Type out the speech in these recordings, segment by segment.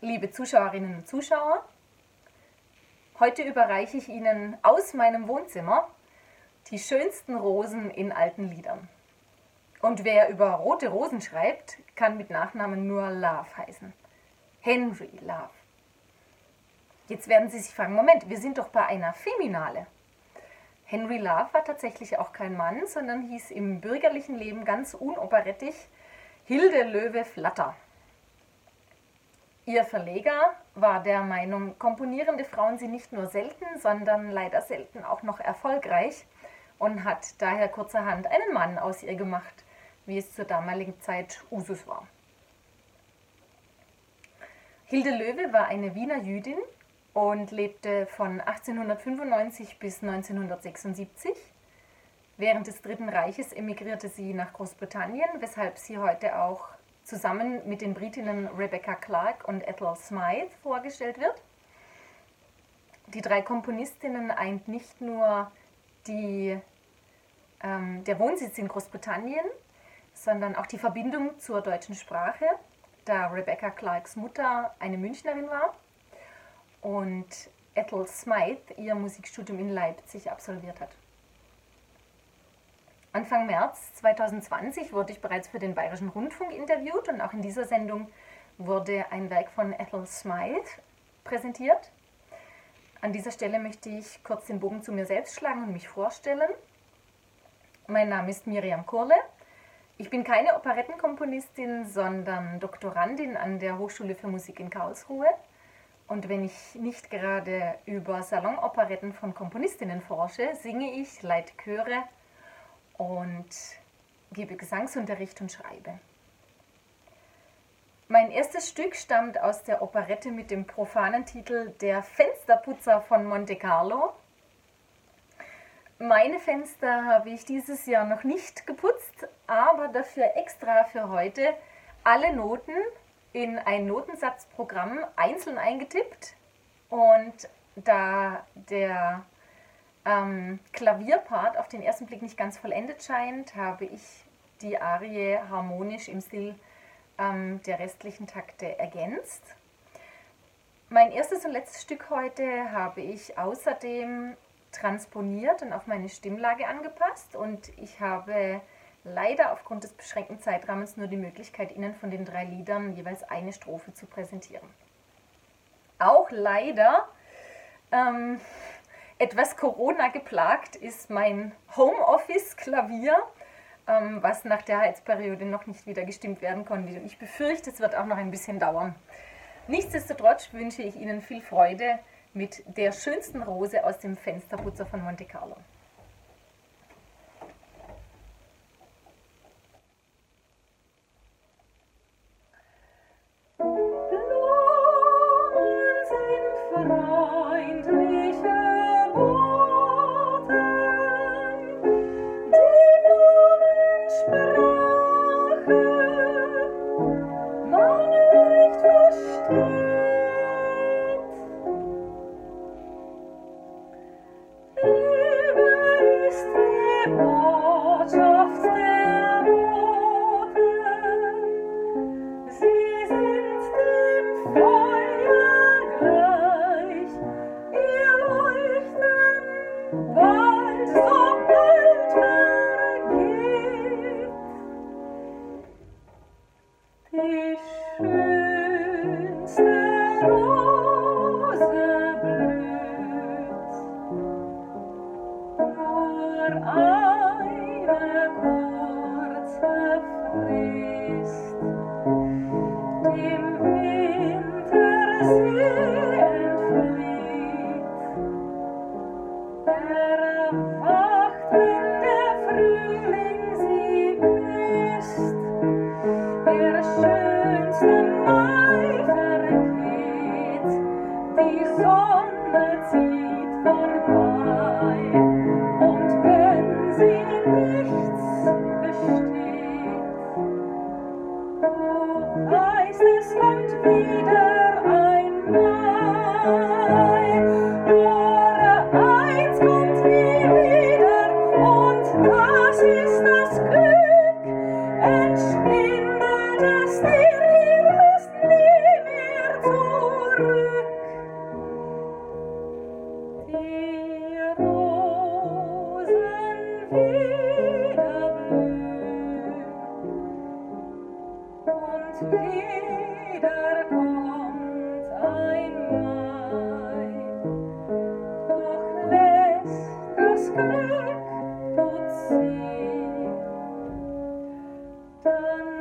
liebe Zuschauerinnen und Zuschauer. Heute überreiche ich Ihnen aus meinem Wohnzimmer die schönsten Rosen in alten Liedern. Und wer über rote Rosen schreibt, kann mit Nachnamen nur Love heißen. Henry Love. Jetzt werden Sie sich fragen, Moment, wir sind doch bei einer Feminale. Henry Love war tatsächlich auch kein Mann, sondern hieß im bürgerlichen Leben ganz unoperettig Hilde Löwe Flatter. Ihr Verleger war der Meinung, komponierende Frauen sind nicht nur selten, sondern leider selten auch noch erfolgreich und hat daher kurzerhand einen Mann aus ihr gemacht, wie es zur damaligen Zeit Usus war. Hilde Löwe war eine Wiener Jüdin und lebte von 1895 bis 1976. Während des Dritten Reiches emigrierte sie nach Großbritannien, weshalb sie heute auch zusammen mit den Britinnen Rebecca Clark und Ethel Smythe vorgestellt wird. Die drei Komponistinnen eint nicht nur die, ähm, der Wohnsitz in Großbritannien, sondern auch die Verbindung zur deutschen Sprache, da Rebecca Clarks Mutter eine Münchnerin war und Ethel Smythe ihr Musikstudium in Leipzig absolviert hat. Anfang März 2020 wurde ich bereits für den Bayerischen Rundfunk interviewt und auch in dieser Sendung wurde ein Werk von Ethel Smythe präsentiert. An dieser Stelle möchte ich kurz den Bogen zu mir selbst schlagen und mich vorstellen. Mein Name ist Miriam Kurle. Ich bin keine Operettenkomponistin, sondern Doktorandin an der Hochschule für Musik in Karlsruhe. Und wenn ich nicht gerade über Salonoperetten von Komponistinnen forsche, singe ich, leite Chöre und gebe Gesangsunterricht und schreibe. Mein erstes Stück stammt aus der Operette mit dem profanen Titel Der Fensterputzer von Monte Carlo. Meine Fenster habe ich dieses Jahr noch nicht geputzt, aber dafür extra für heute alle Noten in ein Notensatzprogramm einzeln eingetippt. Und da der ähm, Klavierpart auf den ersten Blick nicht ganz vollendet scheint, habe ich die Arie harmonisch im Stil ähm, der restlichen Takte ergänzt. Mein erstes und letztes Stück heute habe ich außerdem transponiert und auf meine Stimmlage angepasst und ich habe leider aufgrund des beschränkten Zeitrahmens nur die Möglichkeit, Ihnen von den drei Liedern jeweils eine Strophe zu präsentieren. Auch leider ähm, etwas Corona geplagt ist mein Homeoffice-Klavier, ähm, was nach der Heizperiode noch nicht wieder gestimmt werden konnte. Und ich befürchte, es wird auch noch ein bisschen dauern. Nichtsdestotrotz wünsche ich Ihnen viel Freude mit der schönsten Rose aus dem Fensterputzer von Monte Carlo.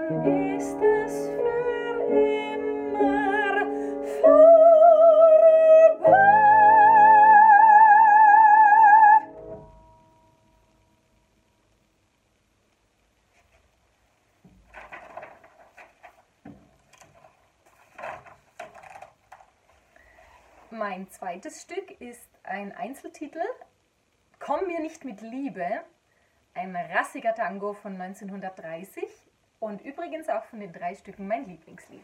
Mein zweites Stück ist ein Einzeltitel, Komm mir nicht mit Liebe, ein rassiger Tango von 1930 und übrigens auch von den drei Stücken mein Lieblingslied.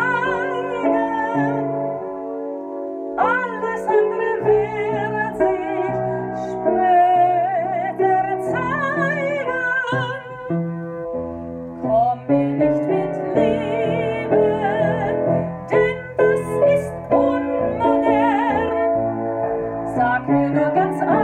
Sag mir nur ganz einfach.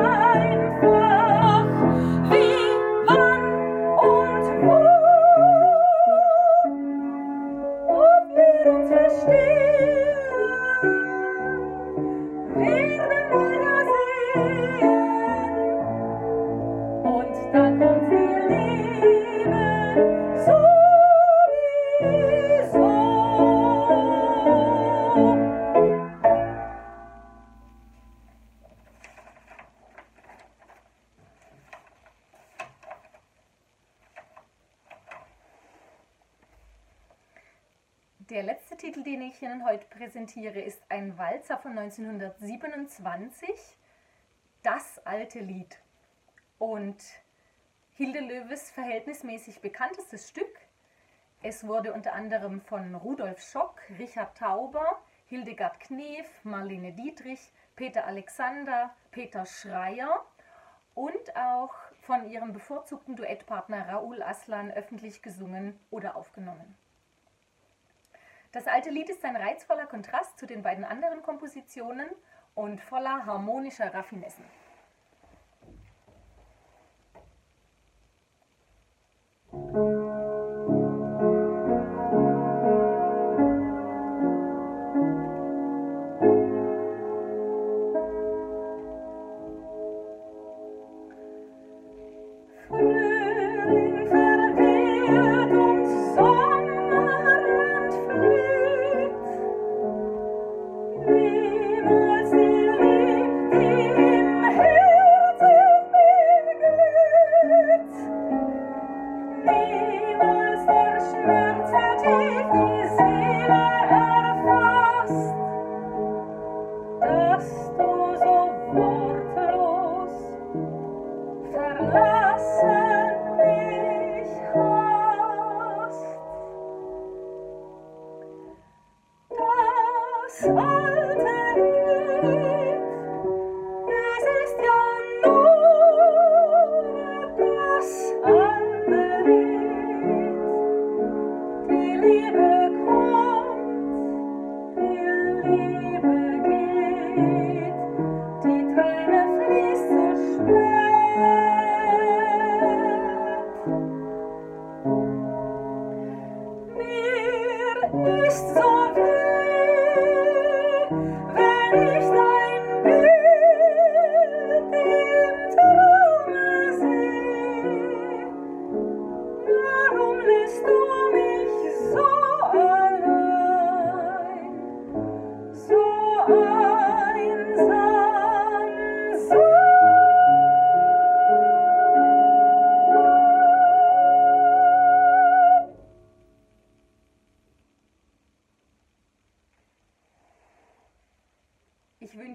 Ich Ihnen heute präsentiere, ist ein Walzer von 1927, Das alte Lied. Und Hilde Löwes verhältnismäßig bekanntestes Stück. Es wurde unter anderem von Rudolf Schock, Richard Tauber, Hildegard Knef, Marlene Dietrich, Peter Alexander, Peter Schreier und auch von ihrem bevorzugten Duettpartner Raoul Aslan öffentlich gesungen oder aufgenommen. Das alte Lied ist ein reizvoller Kontrast zu den beiden anderen Kompositionen und voller harmonischer Raffinessen.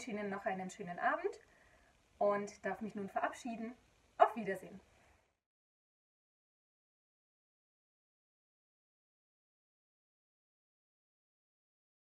Wünsche Ihnen noch einen schönen Abend und darf mich nun verabschieden. Auf Wiedersehen.